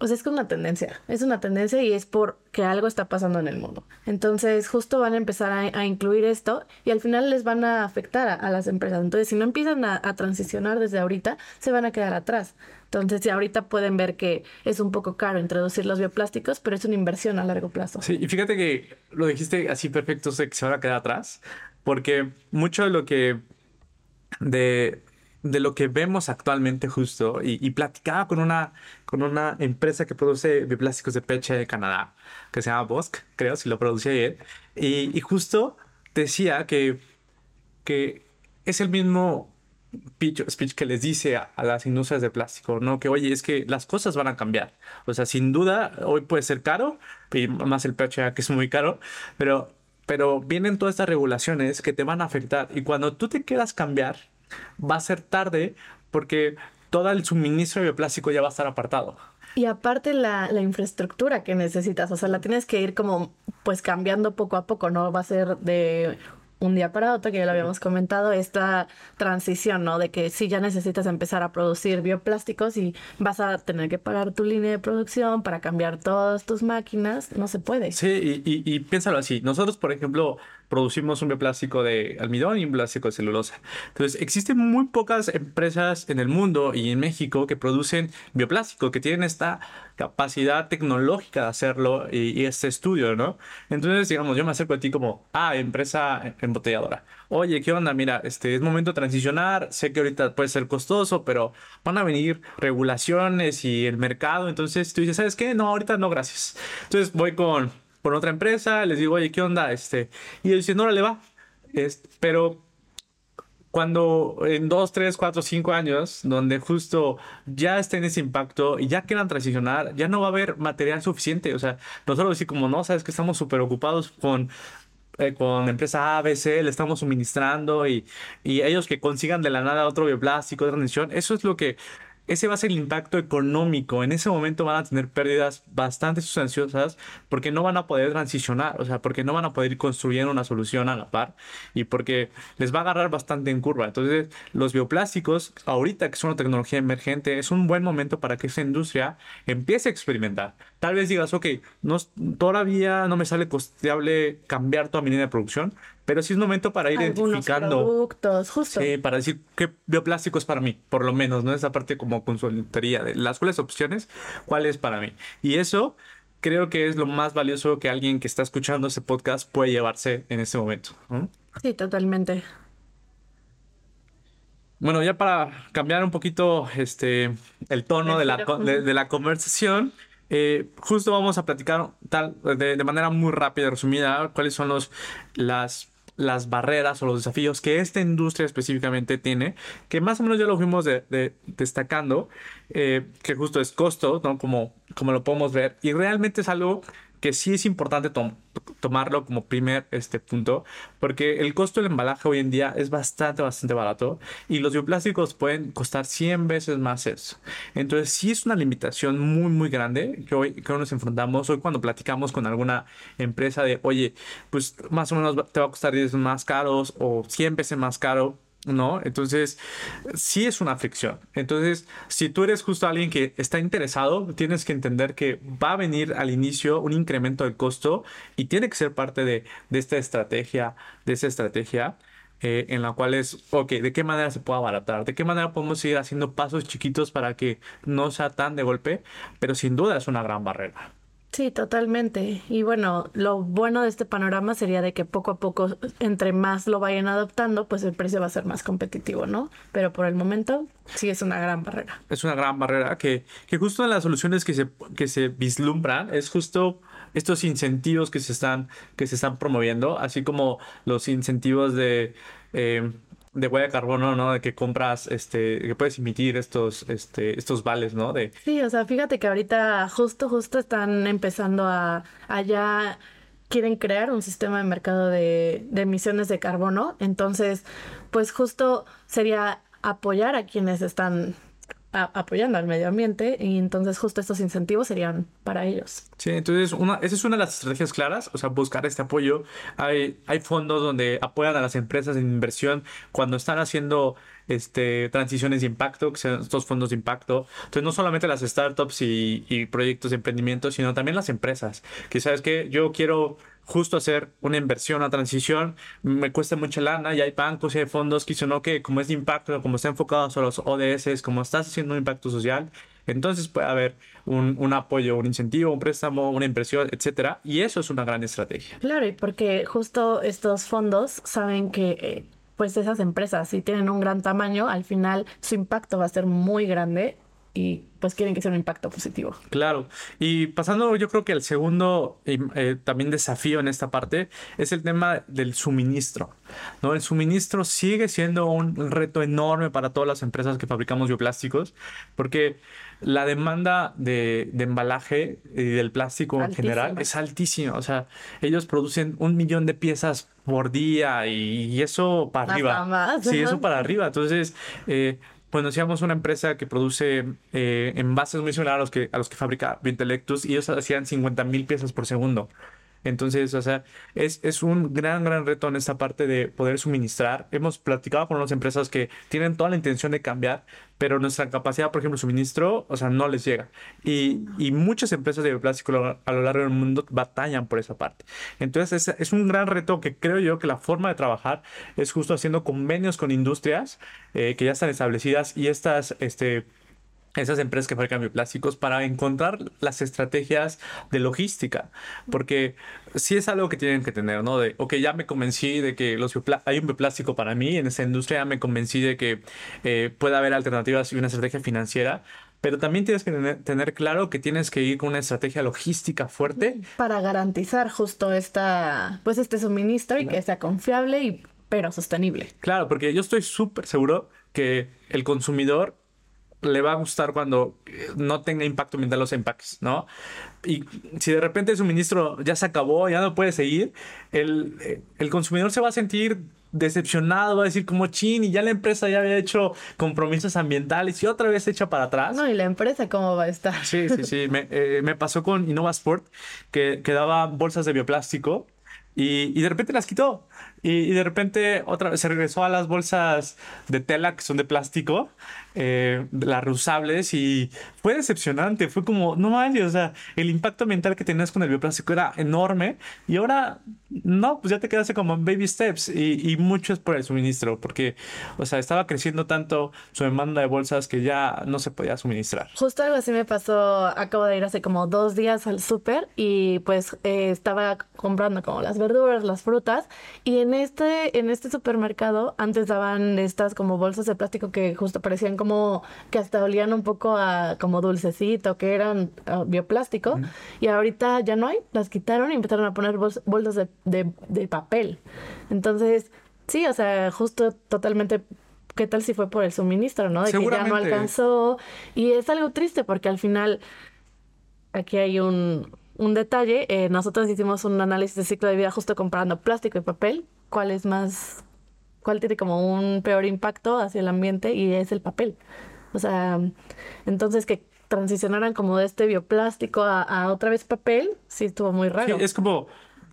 sea, es que una tendencia, es una tendencia y es porque algo está pasando en el mundo. Entonces, justo van a empezar a, incluir esto y al final les van a afectar a, las empresas. Entonces, si no empiezan a, transicionar desde ahorita, se van a quedar atrás. Entonces, si ahorita pueden ver que es un poco caro introducir los bioplásticos, pero es una inversión a largo plazo. Sí, y fíjate que lo dijiste así perfecto, sé que se van a quedar atrás, porque mucho de lo que de de lo que vemos actualmente justo y, platicaba con una, con una empresa que produce bioplásticos de peche de Canadá, que se llama Bosk, creo, si lo ayer, y, y, justo decía que, que es el mismo speech que les dice a, las industrias de plástico, ¿no? Que oye, es que las cosas van a cambiar. O sea, sin duda, hoy puede ser caro, y más el PHA que es muy caro, pero, pero vienen todas estas regulaciones que te van a afectar. Y cuando tú te quieras cambiar, va a ser tarde porque todo el suministro de bioplástico ya va a estar apartado. Y aparte la, la, infraestructura que necesitas, o sea, la tienes que ir como pues cambiando poco a poco, no va a ser de un día para otro, que ya lo habíamos comentado, esta transición, ¿no? De que si ya necesitas empezar a producir bioplásticos y vas a tener que parar tu línea de producción para cambiar todas tus máquinas, no se puede. Sí, y, y piénsalo así. Nosotros, por ejemplo, producimos un bioplástico de almidón y un plástico de celulosa. Entonces, existen muy pocas empresas en el mundo y en México que producen bioplástico, que tienen esta capacidad tecnológica de hacerlo y, este estudio, ¿no? Entonces, digamos, yo me acerco a ti como, ah, empresa embotelladora. Oye, ¿qué onda? Mira, este es momento de transicionar. Sé que ahorita puede ser costoso, pero van a venir regulaciones y el mercado. Entonces, tú dices, ¿sabes qué? No, ahorita no, gracias. Entonces, voy con por otra empresa, les digo, oye, ¿qué onda? Este, y ellos dicen, no, le va. Pero cuando en dos, tres, cuatro, cinco años, donde justo ya estén ese impacto y ya quieran transicionar, ya no va a haber material suficiente. O sea, nosotros decir como, no, sabes que estamos súper ocupados con eh, con empresa ABC, le estamos suministrando y, y, ellos que consigan de la nada otro bioplástico de transición, eso es lo que ese va a ser el impacto económico. En ese momento van a tener pérdidas bastante sustanciosas porque no van a poder transicionar, o sea, porque no van a poder ir construyendo una solución a la par y porque les va a agarrar bastante en curva. Entonces, los bioplásticos, ahorita que son una tecnología emergente, es un buen momento para que esa industria empiece a experimentar. Tal vez digas, ok, no, todavía no me sale costeable cambiar toda mi línea de producción, pero sí es momento para ir identificando. productos, justo. para decir qué bioplástico es para mí, por lo menos, ¿no? Esa parte como consultoría de las cuáles opciones, cuál es para mí. Y eso creo que es lo más valioso que alguien que está escuchando ese podcast puede llevarse en este momento. Sí, totalmente. Bueno, ya para cambiar un poquito este, el tono de la, de la conversación, eh, justo vamos a platicar tal, de, de, manera muy rápida y resumida cuáles son los, las las barreras o los desafíos que esta industria específicamente tiene, que más o menos ya lo fuimos de, destacando, eh, que justo es costo. Como, como lo podemos ver, y realmente es algo que sí es importante tomarlo como primer este punto, porque el costo del embalaje hoy en día es bastante, bastante barato y los bioplásticos pueden costar 100 veces más eso. Entonces sí es una limitación muy, muy grande que hoy, que hoy nos enfrentamos. Hoy cuando platicamos con alguna empresa de, oye, pues más o menos te va a costar 10 veces más caros o 100 veces más caro ¿no? Entonces, sí es una fricción. Entonces, si tú eres justo alguien que está interesado, tienes que entender que va a venir al inicio un incremento del costo y tiene que ser parte de, esta estrategia, de esa estrategia. Eh, en la cual es, ok, ¿de qué manera se puede abaratar? ¿De qué manera podemos ir haciendo pasos chiquitos para que no sea tan de golpe? Pero sin duda es una gran barrera. Sí, totalmente. Y bueno, lo bueno de este panorama sería de que poco a poco, entre más lo vayan adoptando, pues el precio va a ser más competitivo, ¿no? Pero por el momento sí es una gran barrera. Es una gran barrera que, que justo en las soluciones que se, que se vislumbran es justo estos incentivos que se están, que se están promoviendo, así como los incentivos de... Eh, de huella de carbono, ¿no? De que compras, este, que puedes emitir estos, este, estos vales, ¿no? De... Sí, o sea, fíjate que ahorita justo, justo están empezando a, a ya quieren crear un sistema de mercado de, de emisiones de carbono. Entonces, pues justo sería apoyar a quienes están apoyando al medio ambiente y entonces justo estos incentivos serían para ellos. Sí, entonces esa es una de las estrategias claras, o sea, buscar este apoyo. Hay, hay fondos donde apoyan a las empresas en inversión cuando están haciendo este, transiciones de impacto, que sean estos fondos de impacto. Entonces, no solamente las startups y, y proyectos de emprendimiento, sino también las empresas. Que sabes que yo quiero justo hacer una inversión, una transición, me cuesta mucha lana y hay bancos y hay fondos que dicen, que como es de impacto, como está enfocado a los ODS, como estás haciendo un impacto social, entonces puede haber un, un, apoyo, un incentivo, un préstamo, una inversión, etcétera, y eso es una gran estrategia. Claro, y porque justo estos fondos saben que eh, pues esas empresas si tienen un gran tamaño, al final su impacto va a ser muy grande y pues quieren que sea un impacto positivo. Claro. Y pasando yo creo que el segundo eh, también desafío en esta parte es el tema del suministro. ¿no? El suministro sigue siendo un reto enorme para todas las empresas que fabricamos bioplásticos porque la demanda de, de embalaje y del plástico en general es altísima. O sea, ellos producen un millón de piezas por día y, eso para arriba. Más. Sí, eso para arriba. Entonces, eh, pues decíamos una empresa que produce eh, envases muy similares a los que, a los que fabrica Bintelectus y ellos hacían 50 mil piezas por segundo. Entonces, o sea, es, es, un gran, gran reto en esta parte de poder suministrar. Hemos platicado con las empresas que tienen toda la intención de cambiar, pero nuestra capacidad, por ejemplo, suministro, o sea, no les llega. Y, y muchas empresas de bioplástico a lo largo del mundo batallan por esa parte. Entonces, es, es, un gran reto que creo yo que la forma de trabajar es justo haciendo convenios con industrias eh, que ya están establecidas y estas, este, esas empresas que fabrican bioplásticos para encontrar las estrategias de logística, porque sí es algo que tienen que tener, ¿no? De, ok, ya me convencí de que los hay un bioplástico para mí en esa industria, ya me convencí de que eh, puede haber alternativas y una estrategia financiera, pero también tienes que tener, claro que tienes que ir con una estrategia logística fuerte. Para garantizar justo esta, pues este suministro y que sea confiable y pero sostenible. Claro, porque yo estoy súper seguro que el consumidor le va a gustar cuando eh, no tenga impacto ambiental los empaques, ¿no? Y si de repente el suministro ya se acabó, ya no puede seguir, el, eh, el consumidor se va a sentir decepcionado, va a decir como chin y ya la empresa ya había hecho compromisos ambientales y otra vez echa para atrás. No, y la empresa cómo va a estar. Sí, sí, sí. me, eh, me pasó con Innovasport que, que daba bolsas de bioplástico y, y de repente las quitó. Y, de repente otra vez se regresó a las bolsas de tela que son de plástico, eh, las reusables, y fue decepcionante. Fue como, no manches, o sea, el impacto ambiental que tenías con el bioplástico era enorme. Y ahora, no, pues ya te quedaste como en baby steps. Y, y mucho es por el suministro, porque, o sea, estaba creciendo tanto su demanda de bolsas que ya no se podía suministrar. Justo algo así me pasó. Acabo de ir hace como dos días al súper y pues eh, estaba comprando como las verduras, las frutas. Y en en este, en este supermercado antes daban estas como bolsas de plástico que justo parecían como que hasta olían un poco a como dulcecito, que eran uh, bioplástico. Y ahorita ya no hay, las quitaron y empezaron a poner bolsas de, de, de papel. Entonces, sí, o sea, justo totalmente ¿qué tal si fue por el suministro, no? De que ya no alcanzó. Y es algo triste porque al final aquí hay un, un detalle. Eh, nosotros hicimos un análisis de ciclo de vida justo comparando plástico y papel cuál es más, cuál tiene como un peor impacto hacia el ambiente y es el papel. O sea, entonces que transicionaran como de este bioplástico a, otra vez papel, sí estuvo muy raro. Sí, es como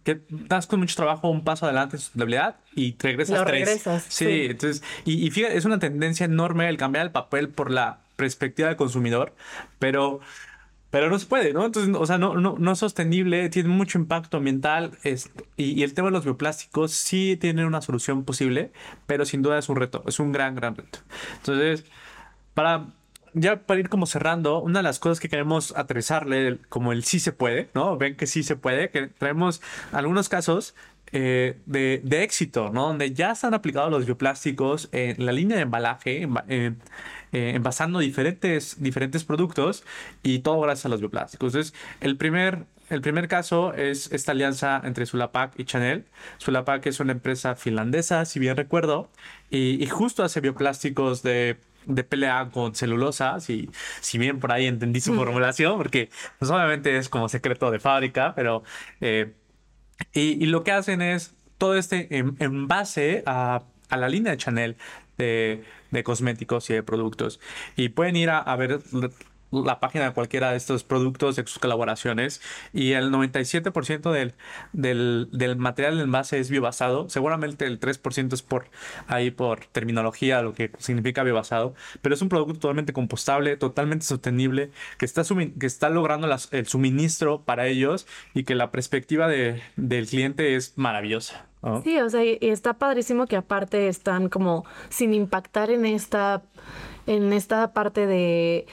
que das con mucho trabajo un paso adelante en sustentabilidad y te regresas Lo regresas. Sí, entonces, y, y fíjate, es una tendencia enorme el cambiar el papel por la perspectiva del consumidor, pero pero no se puede, ¿no? Entonces, o sea, no, no, no es sostenible, tiene mucho impacto ambiental es, y, el tema de los bioplásticos sí tiene una solución posible, pero sin duda es un reto, es un gran, gran reto. Entonces, para ya para ir como cerrando, una de las cosas que queremos aterrizarle como el sí se puede, ¿no? Ven que sí se puede, que traemos algunos casos eh, de, de, éxito, ¿no? Donde ya están aplicados los bioplásticos en la línea de embalaje, eh, envasando diferentes, diferentes productos y todo gracias a los bioplásticos. Entonces, el primer, el primer caso es esta alianza entre Sulapac y Chanel. Sulapac es una empresa finlandesa, si bien recuerdo, y, y justo hace bioplásticos de de pelea con celulosa, si, si bien por ahí entendí su mm. formulación, porque pues obviamente es como secreto de fábrica, pero eh, Y, lo que hacen es todo este en, base a, la línea de Chanel de, de, cosméticos y de productos. Y pueden ir a, a ver la página de cualquiera de estos productos, de sus colaboraciones, y el 97% del, del, del material de envase es biobasado. Seguramente el 3% es por ahí por terminología, lo que significa biobasado, pero es un producto totalmente compostable, totalmente sostenible, que está, que está logrando las, el suministro para ellos y que la perspectiva de, del cliente es maravillosa. ¿no? Sí, o sea, y está padrísimo que aparte están como sin impactar en esta, en esta parte de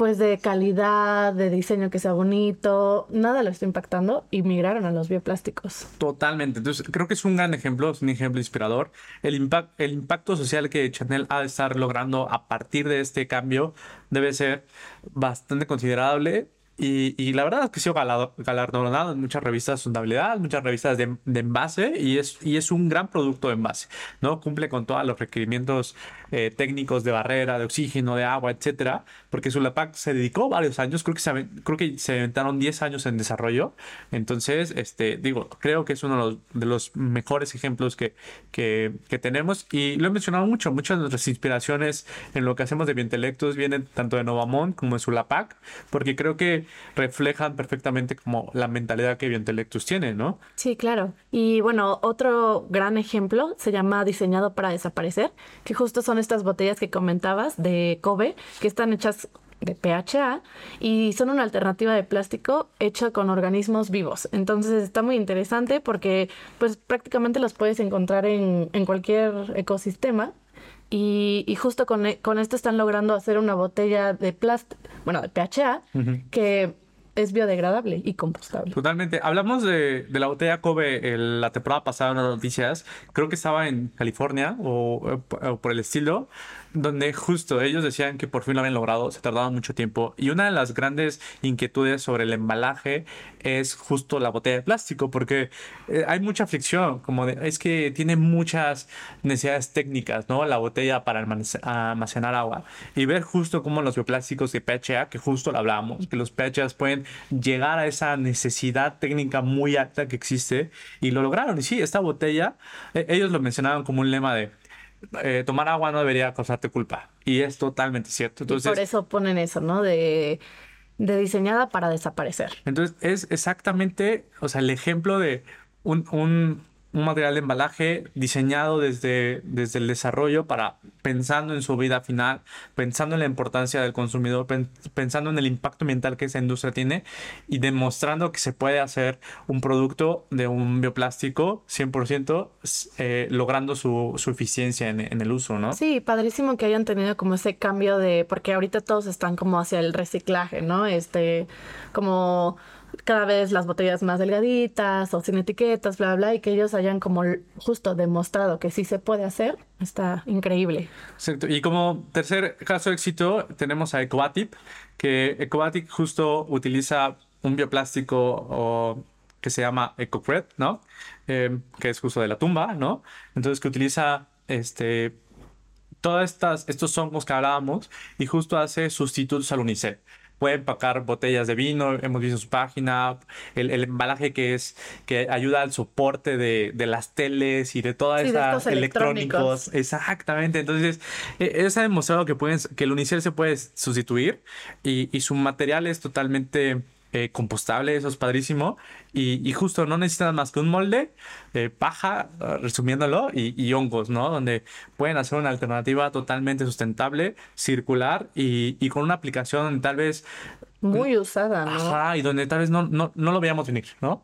pues de calidad, de diseño que sea bonito, nada lo está impactando y migraron a los bioplásticos. Totalmente. Entonces, creo que es un gran ejemplo, es un ejemplo inspirador. El, impact, el impacto social que Chanel ha de estar logrando a partir de este cambio debe ser bastante considerable y, y, la verdad es que ha sido galardonado en muchas revistas de sustentabilidad, muchas revistas de, de, envase y es, y es un gran producto de envase, ¿no? Cumple con todos los requerimientos eh, técnicos de barrera, de oxígeno, de agua, etcétera, porque Sulapac se dedicó varios años, creo que se, creo que se inventaron 10 años en desarrollo, entonces, este, digo, creo que es uno de los, de los mejores ejemplos que, que, que, tenemos y lo he mencionado mucho, muchas de nuestras inspiraciones en lo que hacemos de Biointelectus vienen tanto de Novamont como de Sulapac, porque creo que reflejan perfectamente como la mentalidad que Biointelectus tiene, ¿no? Sí, claro. Y bueno, otro gran ejemplo se llama Diseñado para Desaparecer, que justo son estas botellas que comentabas de Kobe, que están hechas de PHA y son una alternativa de plástico hecha con organismos vivos. Entonces está muy interesante porque pues prácticamente los puedes encontrar en, en cualquier ecosistema y, y, justo con, con, esto están logrando hacer una botella de plástico, bueno, de PHA, uh -huh. que es biodegradable y compostable. Totalmente. Hablamos de, de la botella Kobe el, la temporada pasada en las noticias. Creo que estaba en California o, o, por el estilo, donde justo ellos decían que por fin lo habían logrado. Se tardaba mucho tiempo. Y una de las grandes inquietudes sobre el embalaje es justo la botella de plástico, porque eh, hay mucha fricción. Como de, es que tiene muchas necesidades técnicas, ¿no? La botella para almacenar agua. Y ver justo cómo los bioplásticos de PHA, que justo lo hablábamos, que los PHAs pueden llegar a esa necesidad técnica muy alta que existe y lo lograron. Y sí, esta botella, eh, ellos lo mencionaban como un lema de eh, tomar agua no debería causarte culpa. Y es totalmente cierto. Entonces, y por eso ponen eso, ¿no? De, de diseñada para desaparecer. Entonces es exactamente, o sea, el ejemplo de un, un un material de embalaje diseñado desde, desde el desarrollo para pensando en su vida final, pensando en la importancia del consumidor, pen, pensando en el impacto ambiental que esa industria tiene y demostrando que se puede hacer un producto de un bioplástico 100% eh, logrando su, su eficiencia en, en, el uso, ¿no? Sí, padrísimo que hayan tenido como ese cambio de, porque ahorita todos están como hacia el reciclaje, ¿no? Este, como cada vez las botellas más delgaditas o sin etiquetas, bla, bla, y que ellos hayan como justo demostrado que sí se puede hacer, está increíble. Exacto. Y como tercer caso de éxito tenemos a Ecobatip, que Ecobatip justo utiliza un bioplástico o que se llama EcoCred, ¿no? Eh, que es justo de la tumba, ¿no? Entonces que utiliza este todas estas estos hongos que hablábamos y justo hace sustitutos al unicel puede empacar botellas de vino, hemos visto su página, el, el embalaje que es que ayuda al soporte de, de las teles y de todas sí, esas electrónicos. Exactamente. Entonces, ellos han demostrado que pueden, que el unicel se puede sustituir y, y su material es totalmente eh, compostable, eso es padrísimo. Y, y, justo no necesitan más que un molde, eh, paja, resumiéndolo, y, y, hongos, ¿no? Donde pueden hacer una alternativa totalmente sustentable, circular y, y con una aplicación tal vez... Muy usada, ¿no? Ajá, y donde tal vez no, no, no lo veamos venir, ¿no?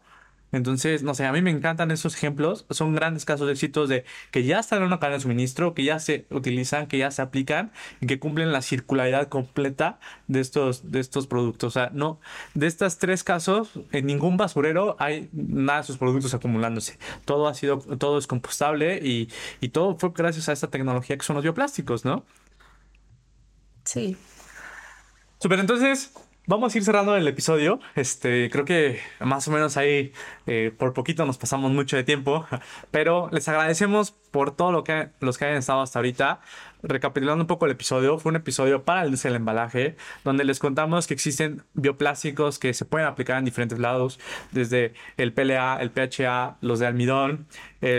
Entonces, no sé, a mí me encantan esos ejemplos. Son grandes casos de éxitos de que ya están en una cadena de suministro, que ya se utilizan, que ya se aplican y que cumplen la circularidad completa de estos, de estos productos. O sea, no, de estos tres casos, en ningún basurero hay nada de sus productos acumulándose. Todo ha sido, todo es compostable y, y todo fue gracias a esta tecnología que son los bioplásticos, ¿no? Sí. Super, entonces, Vamos a ir cerrando el episodio. Este, creo que más o menos ahí eh, por poquito nos pasamos mucho de tiempo, [LAUGHS] pero les agradecemos por todo lo que los que hayan estado hasta ahorita. recapitulando un poco el episodio, fue un episodio para el embalaje, donde les contamos que existen bioplásticos que se pueden aplicar en diferentes lados, desde el PLA, el PHA, los de almidón,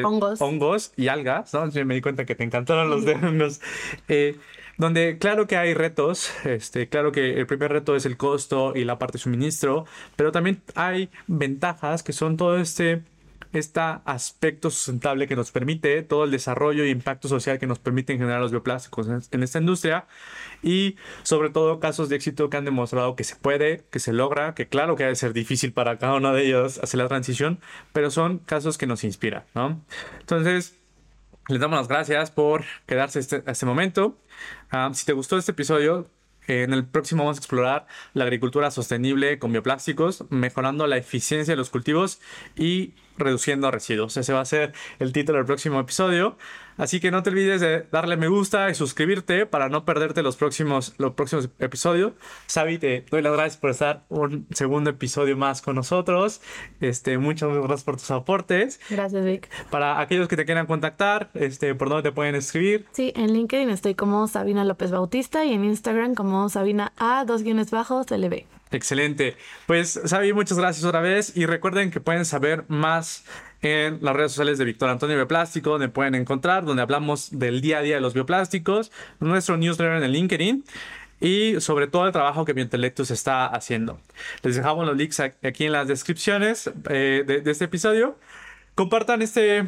hongos. hongos y algas, ¿no? Yo me di cuenta que te encantaron los de hongos. Eh, donde claro que hay retos, este, claro que el primer reto es el costo y la parte de suministro, pero también hay ventajas que son todo este este aspecto sustentable que nos permite, todo el desarrollo y impacto social que nos permiten generar los bioplásticos en, esta industria y sobre todo casos de éxito que han demostrado que se puede, que se logra, que claro que debe ser difícil para cada uno de ellos hacer la transición, pero son casos que nos inspiran, ¿no? Entonces, les damos las gracias por quedarse este, a este momento. Ah, si te gustó este episodio, en el próximo vamos a explorar la agricultura sostenible con bioplásticos, mejorando la eficiencia de los cultivos y reduciendo residuos. Ese va a ser el título del próximo episodio. Así que no te olvides de darle me gusta y suscribirte para no perderte los próximos, los próximos episodios. Sabi, te doy las gracias por estar un segundo episodio más con nosotros. Este, muchas gracias por tus aportes. Gracias, Vic. Para aquellos que te quieran contactar, este, ¿por dónde te pueden escribir? Sí, en LinkedIn estoy como Sabina López Bautista y en Instagram como Sabina A, dos guiones bajos, LB. Excelente. Pues, Sabi, muchas gracias otra vez y recuerden que pueden saber más en las redes sociales de Víctor Antonio Bioplástico, donde pueden encontrar, donde hablamos del día a día de los bioplásticos, nuestro newsletter en el LinkedIn y sobre todo el trabajo que Biointelectus está haciendo. Les dejamos los links aquí en las descripciones eh, de, este episodio. Compartan, este,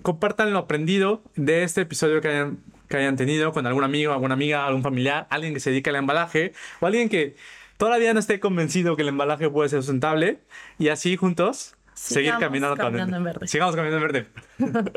compartan lo aprendido de este episodio que hayan, que hayan tenido con algún amigo, alguna amiga, algún familiar, alguien que se dedica al embalaje o alguien que todavía no esté convencido que el embalaje puede ser sustentable y así juntos seguir caminando, caminando en verde. Sigamos caminando en verde. [LAUGHS]